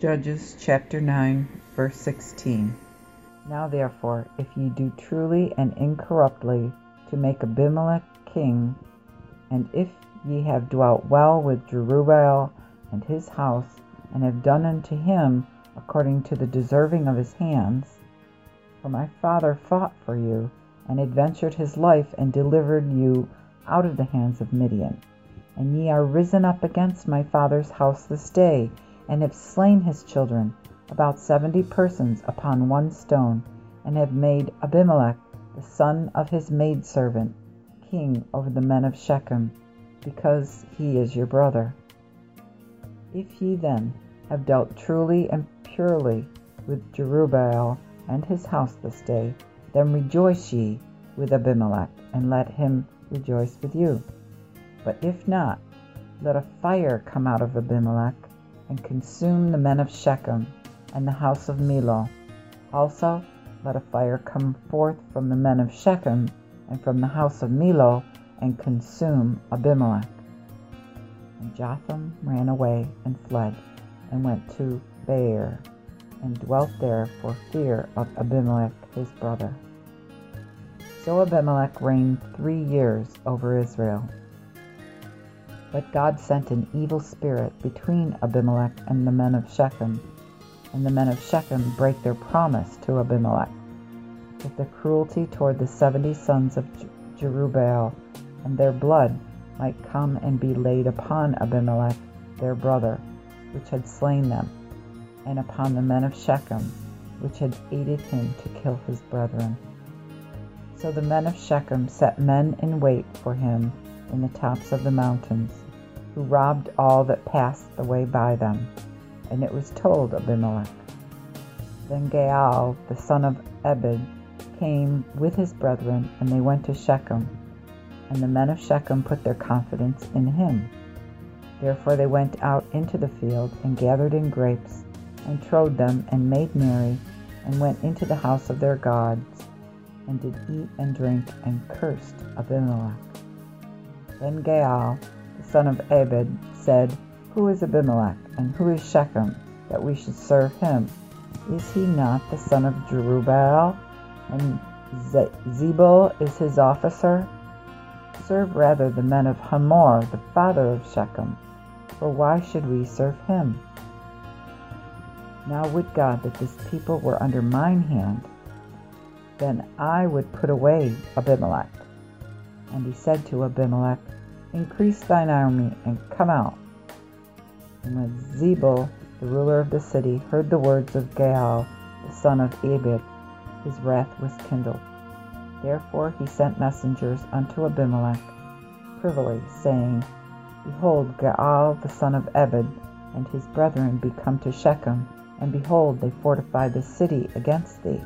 Judges chapter 9, verse 16. Now therefore, if ye do truly and incorruptly to make Abimelech king, and if ye have dwelt well with Jerubbaal and his house, and have done unto him according to the deserving of his hands, for my father fought for you, and adventured his life, and delivered you out of the hands of Midian. And ye are risen up against my father's house this day, and have slain his children, about seventy persons upon one stone, and have made Abimelech, the son of his maidservant, king over the men of Shechem, because he is your brother. If ye then have dealt truly and purely with Jerubbaal and his house this day, then rejoice ye with Abimelech, and let him rejoice with you. But if not, let a fire come out of Abimelech, and consume the men of Shechem and the house of Millo. Also let a fire come forth from the men of Shechem and from the house of Millo, and consume Abimelech. And Jotham ran away and fled, and went to Beer, and dwelt there for fear of Abimelech his brother. So Abimelech reigned three years over Israel. But God sent an evil spirit between Abimelech and the men of Shechem, and the men of Shechem brake their promise to Abimelech, with the cruelty toward the seventy sons of Jerubbaal, and their blood might come and be laid upon Abimelech their brother, which had slain them, and upon the men of Shechem, which had aided him to kill his brethren. So the men of Shechem set men in wait for him in the tops of the mountains, who robbed all that passed the way by them. And it was told Abimelech. Then Gaal, the son of Ebed, came with his brethren, and they went to Shechem. And the men of Shechem put their confidence in him. Therefore they went out into the field, and gathered in grapes, and trode them, and made merry, and went into the house of their gods, and did eat and drink, and cursed Abimelech. Then Gaal, son of Ebed, said, Who is Abimelech, and who is Shechem, that we should serve him? Is he not the son of Jerubbaal, and Zebul is his officer? Serve rather the men of Hamor, the father of Shechem, for why should we serve him? Now would God that this people were under mine hand, then I would put away Abimelech. And he said to Abimelech, Increase thine army, and come out. And when Zebul, the ruler of the city, heard the words of Gaal, the son of Ebed, his wrath was kindled. Therefore he sent messengers unto Abimelech privily, saying, Behold, Gaal the son of Ebed and his brethren be come to Shechem, and behold, they fortify the city against thee.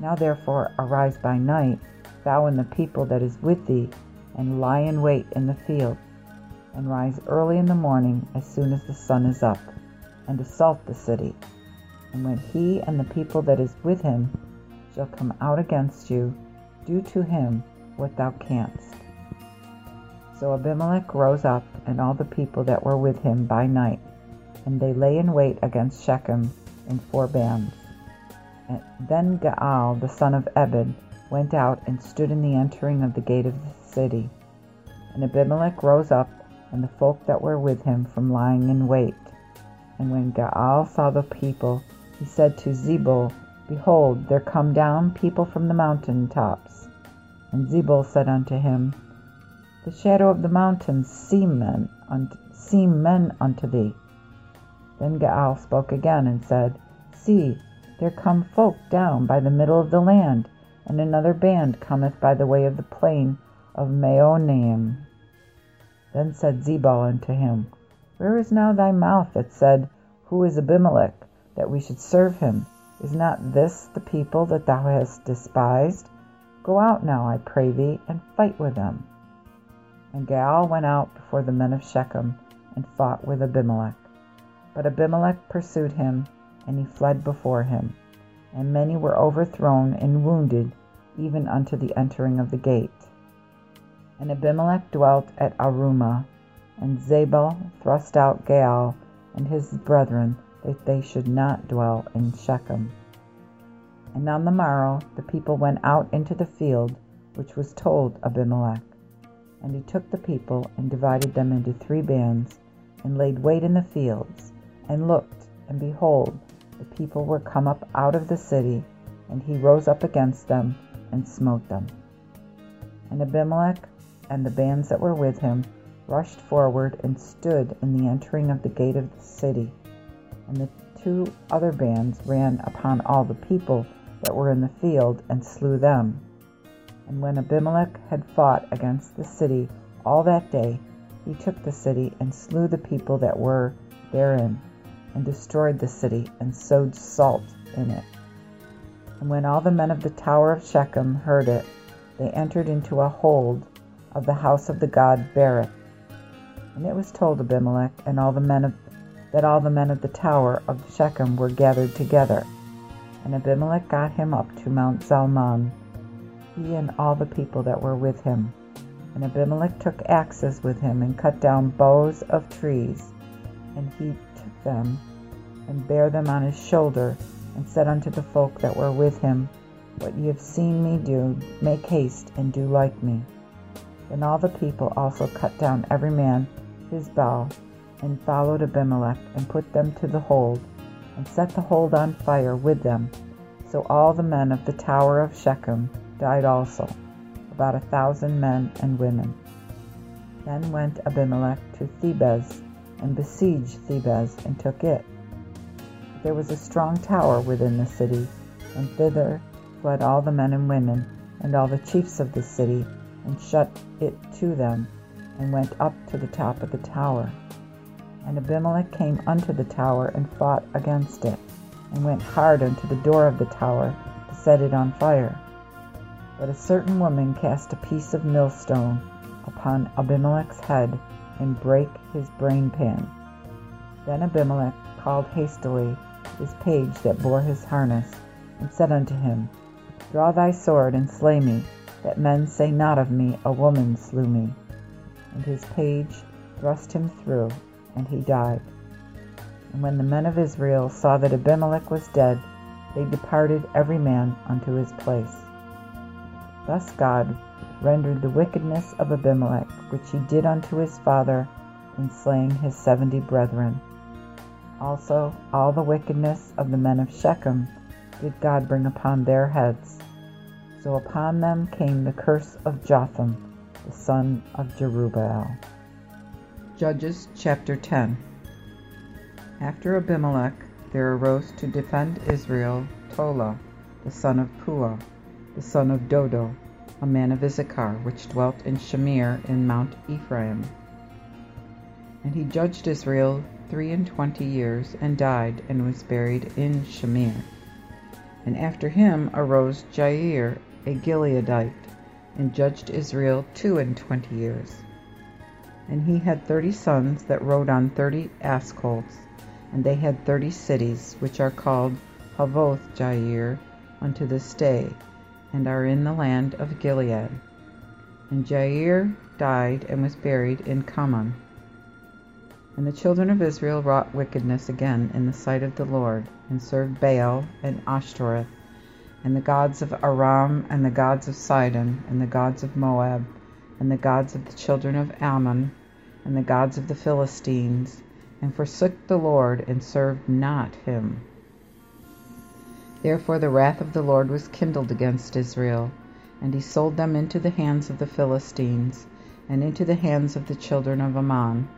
Now therefore arise by night, thou and the people that is with thee, and lie in wait in the field, and rise early in the morning as soon as the sun is up, and assault the city. And when he and the people that is with him shall come out against you, do to him what thou canst. So Abimelech rose up, and all the people that were with him by night, and they lay in wait against Shechem in four bands. And then Gaal the son of Ebed went out and stood in the entering of the gate of the city. And Abimelech rose up, and the folk that were with him from lying in wait. And when Gaal saw the people, he said to Zebul, Behold, there come down people from the mountain tops. And Zebul said unto him, The shadow of the mountains seem men, unto, seem men unto thee. Then Gaal spoke again and said, See, there come folk down by the middle of the land, and another band cometh by the way of the plain of Meonenim. Then said Zebul unto him, Where is now thy mouth that said, Who is Abimelech, that we should serve him? Is not this the people that thou hast despised? Go out now, I pray thee, and fight with them. And Gaal went out before the men of Shechem, and fought with Abimelech. But Abimelech pursued him, and he fled before him. And many were overthrown and wounded, even unto the entering of the gate. And Abimelech dwelt at Arumah, and Zebul thrust out Gaal and his brethren, that they should not dwell in Shechem. And on the morrow the people went out into the field which was told Abimelech. And he took the people and divided them into three bands, and laid wait in the fields, and looked, and behold, the people were come up out of the city, and he rose up against them and smote them. And Abimelech and the bands that were with him rushed forward and stood in the entering of the gate of the city. And the two other bands ran upon all the people that were in the field and slew them. And when Abimelech had fought against the city all that day, he took the city and slew the people that were therein, and destroyed the city, and sowed salt in it. And when all the men of the tower of Shechem heard it, they entered into a hold of the house of the god Berith. And it was told Abimelech and all the men of that all the men of the tower of Shechem were gathered together. And Abimelech got him up to Mount Zalmon, he and all the people that were with him. And Abimelech took axes with him and cut down boughs of trees, and he took them and bare them on his shoulder, and said unto the folk that were with him, What ye have seen me do, make haste and do like me. Then all the people also cut down every man his bough, and followed Abimelech, and put them to the hold, and set the hold on fire with them. So all the men of the tower of Shechem died also, about a thousand men and women. Then went Abimelech to Thebez, and besieged Thebez, and took it. There was a strong tower within the city, and thither fled all the men and women, and all the chiefs of the city, and shut it to them, and went up to the top of the tower. And Abimelech came unto the tower, and fought against it, and went hard unto the door of the tower, to set it on fire. But a certain woman cast a piece of millstone upon Abimelech's head, and brake his brain pan. Then Abimelech called hastily his page that bore his harness, and said unto him, Draw thy sword, and slay me, that men say not of me, A woman slew me. And his page thrust him through, and he died. And when the men of Israel saw that Abimelech was dead, they departed every man unto his place. Thus God rendered the wickedness of Abimelech, which he did unto his father, in slaying his seventy brethren. Also all the wickedness of the men of Shechem did God bring upon their heads. So upon them came the curse of Jotham, the son of Jerubbaal. Judges chapter 10 After Abimelech there arose to defend Israel Tola, the son of Puah, the son of Dodo, a man of Issachar, which dwelt in Shamir in Mount Ephraim. And he judged Israel three and twenty years, and died, and was buried in Shamir. And after him arose Jair, a Gileadite, and judged Israel two and twenty years. And he had thirty sons that rode on thirty ass colts, and they had thirty cities, which are called Havoth Jair unto this day, and are in the land of Gilead. And Jair died and was buried in Camon. And the children of Israel wrought wickedness again in the sight of the Lord, and served Baal and Ashtoreth, and the gods of Aram, and the gods of Sidon, and the gods of Moab, and the gods of the children of Ammon, and the gods of the Philistines, and forsook the Lord, and served not him. Therefore the wrath of the Lord was kindled against Israel, and he sold them into the hands of the Philistines, and into the hands of the children of Ammon,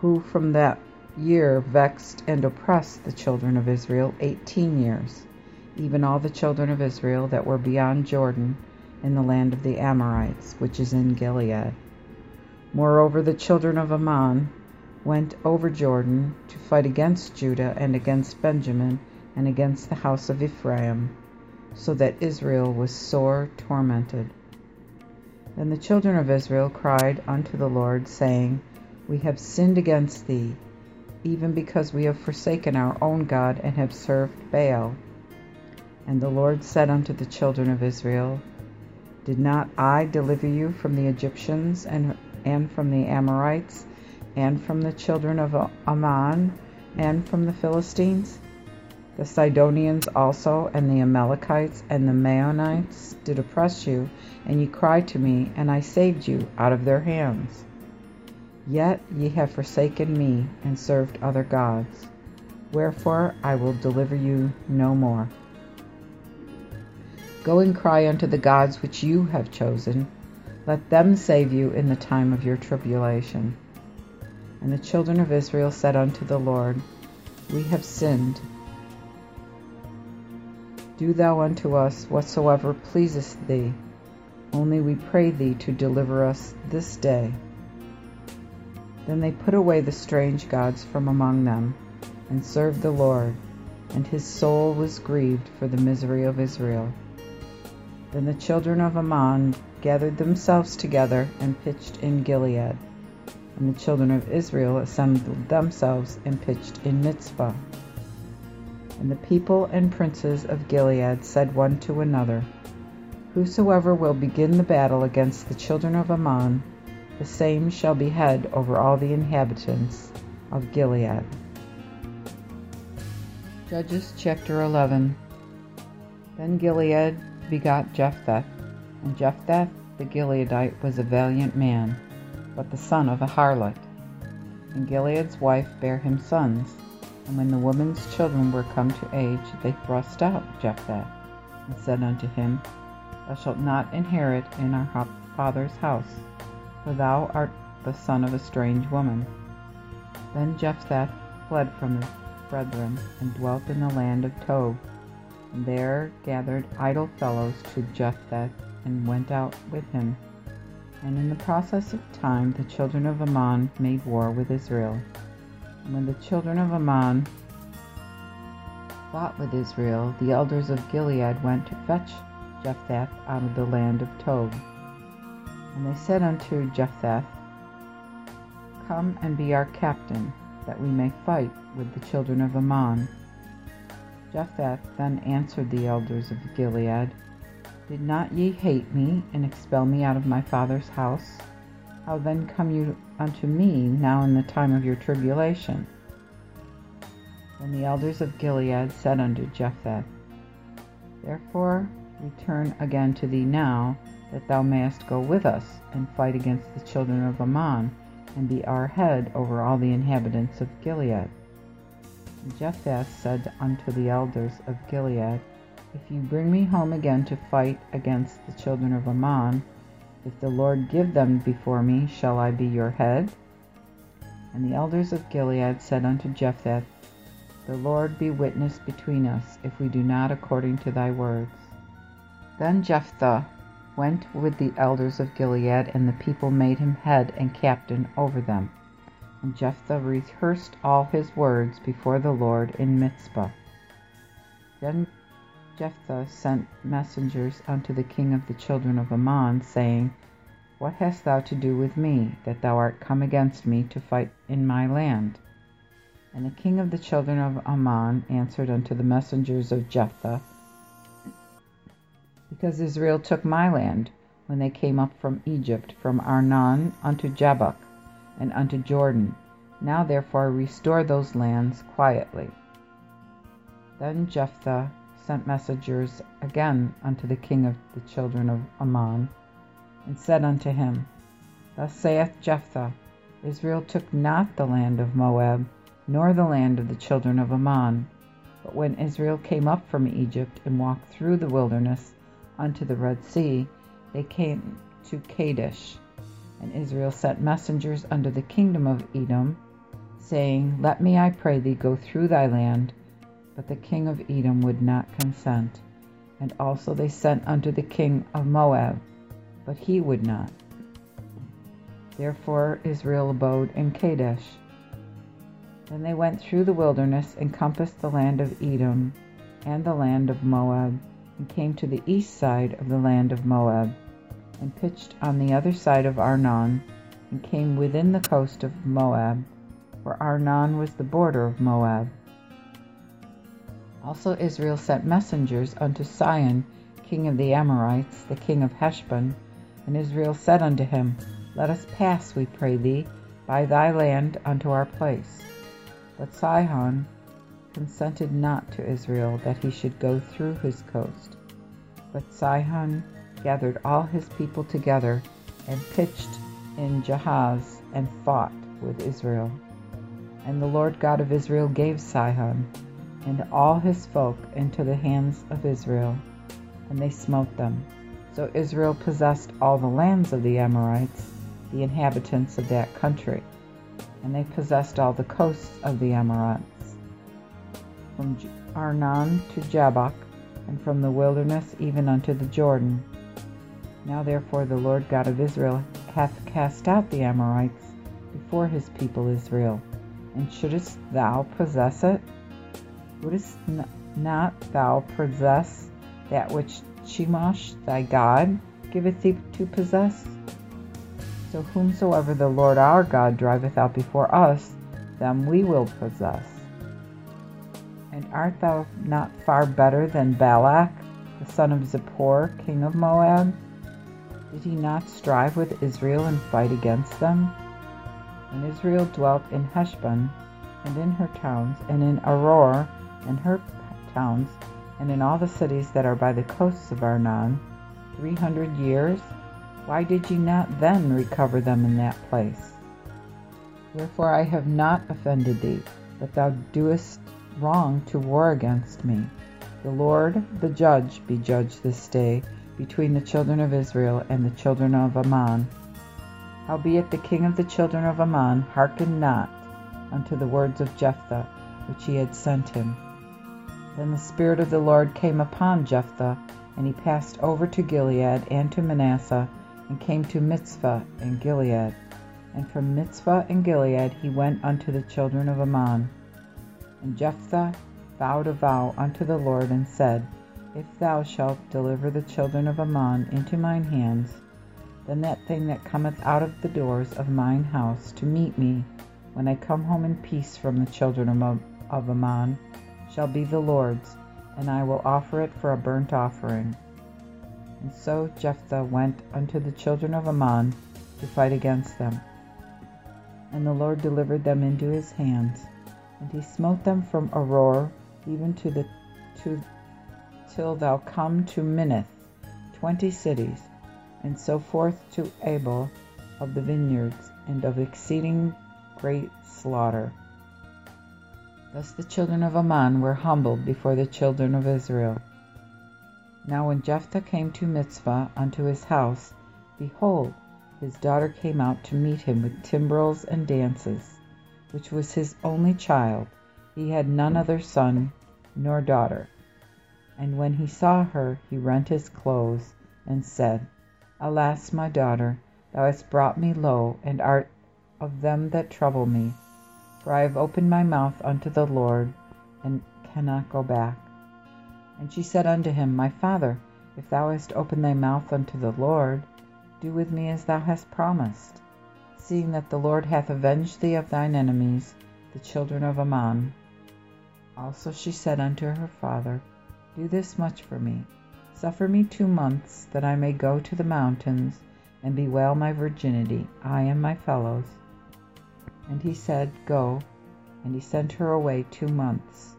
who from that year vexed and oppressed the children of Israel eighteen years, even all the children of Israel that were beyond Jordan, in the land of the Amorites, which is in Gilead. Moreover, the children of Ammon went over Jordan to fight against Judah and against Benjamin and against the house of Ephraim, so that Israel was sore tormented. Then the children of Israel cried unto the Lord, saying, We have sinned against thee, even because we have forsaken our own God and have served Baal. And the Lord said unto the children of Israel, Did not I deliver you from the Egyptians and, and from the Amorites, and from the children of Ammon, and from the Philistines? The Sidonians also, and the Amalekites, and the Maonites did oppress you, and ye cried to me, and I saved you out of their hands. Yet ye have forsaken me, and served other gods. Wherefore I will deliver you no more. Go and cry unto the gods which you have chosen. Let them save you in the time of your tribulation. And the children of Israel said unto the Lord, We have sinned do thou unto us whatsoever pleaseth thee. Only we pray thee to deliver us this day. Then they put away the strange gods from among them, and served the Lord, and his soul was grieved for the misery of Israel. Then the children of Ammon gathered themselves together and pitched in Gilead, and the children of Israel assembled themselves and pitched in Mizpah. And the people and princes of Gilead said one to another, Whosoever will begin the battle against the children of Ammon, the same shall be head over all the inhabitants of Gilead. Judges chapter 11 Then Gilead begot Jephthah, and Jephthah the Gileadite was a valiant man, but the son of a harlot. And Gilead's wife bare him sons. And when the woman's children were come to age, they thrust out Jephthah, and said unto him, Thou shalt not inherit in our father's house, for thou art the son of a strange woman. Then Jephthah fled from his brethren, and dwelt in the land of Tob, and there gathered idle fellows to Jephthah, and went out with him. And in the process of time the children of Ammon made war with Israel. And when the children of Ammon fought with Israel, the elders of Gilead went to fetch Jephthah out of the land of Tob. And they said unto Jephthah, Come and be our captain, that we may fight with the children of Ammon. Jephthah then answered the elders of Gilead, Did not ye hate me, and expel me out of my father's house? How then come you unto me now in the time of your tribulation? Then the elders of Gilead said unto Jephthah, Therefore return again to thee now, that thou mayest go with us, and fight against the children of Ammon, and be our head over all the inhabitants of Gilead. And Jephthah said unto the elders of Gilead, If you bring me home again to fight against the children of Ammon, if the Lord give them before me, shall I be your head? And the elders of Gilead said unto Jephthah, The Lord be witness between us, if we do not according to thy words. Then Jephthah went with the elders of Gilead, and the people made him head and captain over them. And Jephthah rehearsed all his words before the Lord in Mizpah. Then Jephthah sent messengers unto the king of the children of Ammon, saying, What hast thou to do with me, that thou art come against me to fight in my land? And the king of the children of Ammon answered unto the messengers of Jephthah, Because Israel took my land, when they came up from Egypt, from Arnon unto Jabbok, and unto Jordan. Now therefore restore those lands quietly. Then Jephthah sent messengers again unto the king of the children of Ammon, and said unto him, Thus saith Jephthah, Israel took not the land of Moab, nor the land of the children of Ammon. But when Israel came up from Egypt and walked through the wilderness unto the Red Sea, they came to Kadesh. And Israel sent messengers unto the kingdom of Edom, saying, Let me, I pray thee, go through thy land, but the king of Edom would not consent. And also they sent unto the king of Moab, but he would not. Therefore Israel abode in Kadesh. Then they went through the wilderness, and compassed the land of Edom and the land of Moab, and came to the east side of the land of Moab, and pitched on the other side of Arnon, and came within the coast of Moab, for Arnon was the border of Moab. Also Israel sent messengers unto Sihon, king of the Amorites, the king of Heshbon. And Israel said unto him, Let us pass, we pray thee, by thy land unto our place. But Sihon consented not to Israel that he should go through his coast. But Sihon gathered all his people together and pitched in Jahaz and fought with Israel. And the Lord God of Israel gave Sihon and all his folk into the hands of Israel, and they smote them. So Israel possessed all the lands of the Amorites, the inhabitants of that country, and they possessed all the coasts of the Amorites, from Arnon to Jabbok, and from the wilderness even unto the Jordan. Now therefore the Lord God of Israel hath cast out the Amorites before his people Israel, and shouldest thou possess it? Wouldst not thou possess that which Chemosh thy God giveth thee to possess? So whomsoever the Lord our God driveth out before us, them we will possess. And art thou not far better than Balak, the son of Zippor, king of Moab? Did he not strive with Israel and fight against them? And Israel dwelt in Heshbon, and in her towns, and in Aroer, and her towns, and in all the cities that are by the coasts of Arnon, three hundred years? Why did ye not then recover them in that place? Wherefore I have not offended thee, but thou doest wrong to war against me. The Lord, the judge, be judge this day between the children of Israel and the children of Ammon. Howbeit the king of the children of Ammon hearkened not unto the words of Jephthah, which he had sent him. Then the Spirit of the Lord came upon Jephthah, and he passed over to Gilead and to Manasseh, and came to Mizpah in Gilead. And from Mizpah and Gilead he went unto the children of Ammon. And Jephthah vowed a vow unto the Lord, and said, If thou shalt deliver the children of Ammon into mine hands, then that thing that cometh out of the doors of mine house to meet me, when I come home in peace from the children of Ammon, shall be the Lord's, and I will offer it for a burnt offering. And so Jephthah went unto the children of Ammon to fight against them. And the Lord delivered them into his hands, and he smote them from Aroer even to the to till thou come to Minnith, twenty cities, and so forth to Abel of the vineyards, and of exceeding great slaughter. Thus the children of Ammon were humbled before the children of Israel. Now when Jephthah came to Mizpah unto his house, behold, his daughter came out to meet him with timbrels and dances, which was his only child. He had none other son nor daughter. And when he saw her, he rent his clothes, and said, Alas, my daughter, thou hast brought me low, and art of them that trouble me. For I have opened my mouth unto the Lord, and cannot go back. And she said unto him, My father, if thou hast opened thy mouth unto the Lord, do with me as thou hast promised, seeing that the Lord hath avenged thee of thine enemies, the children of Ammon. Also she said unto her father, Do this much for me. Suffer me two months, that I may go to the mountains, and bewail my virginity, I and my fellows. And he said, Go. And he sent her away two months.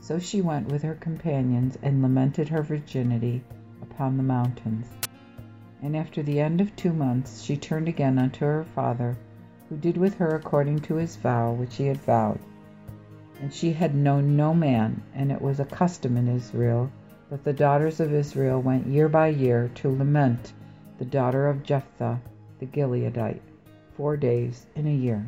So she went with her companions, and lamented her virginity upon the mountains. And after the end of two months she turned again unto her father, who did with her according to his vow which he had vowed. And she had known no man, and it was a custom in Israel that the daughters of Israel went year by year to lament the daughter of Jephthah the Gileadite four days in a year.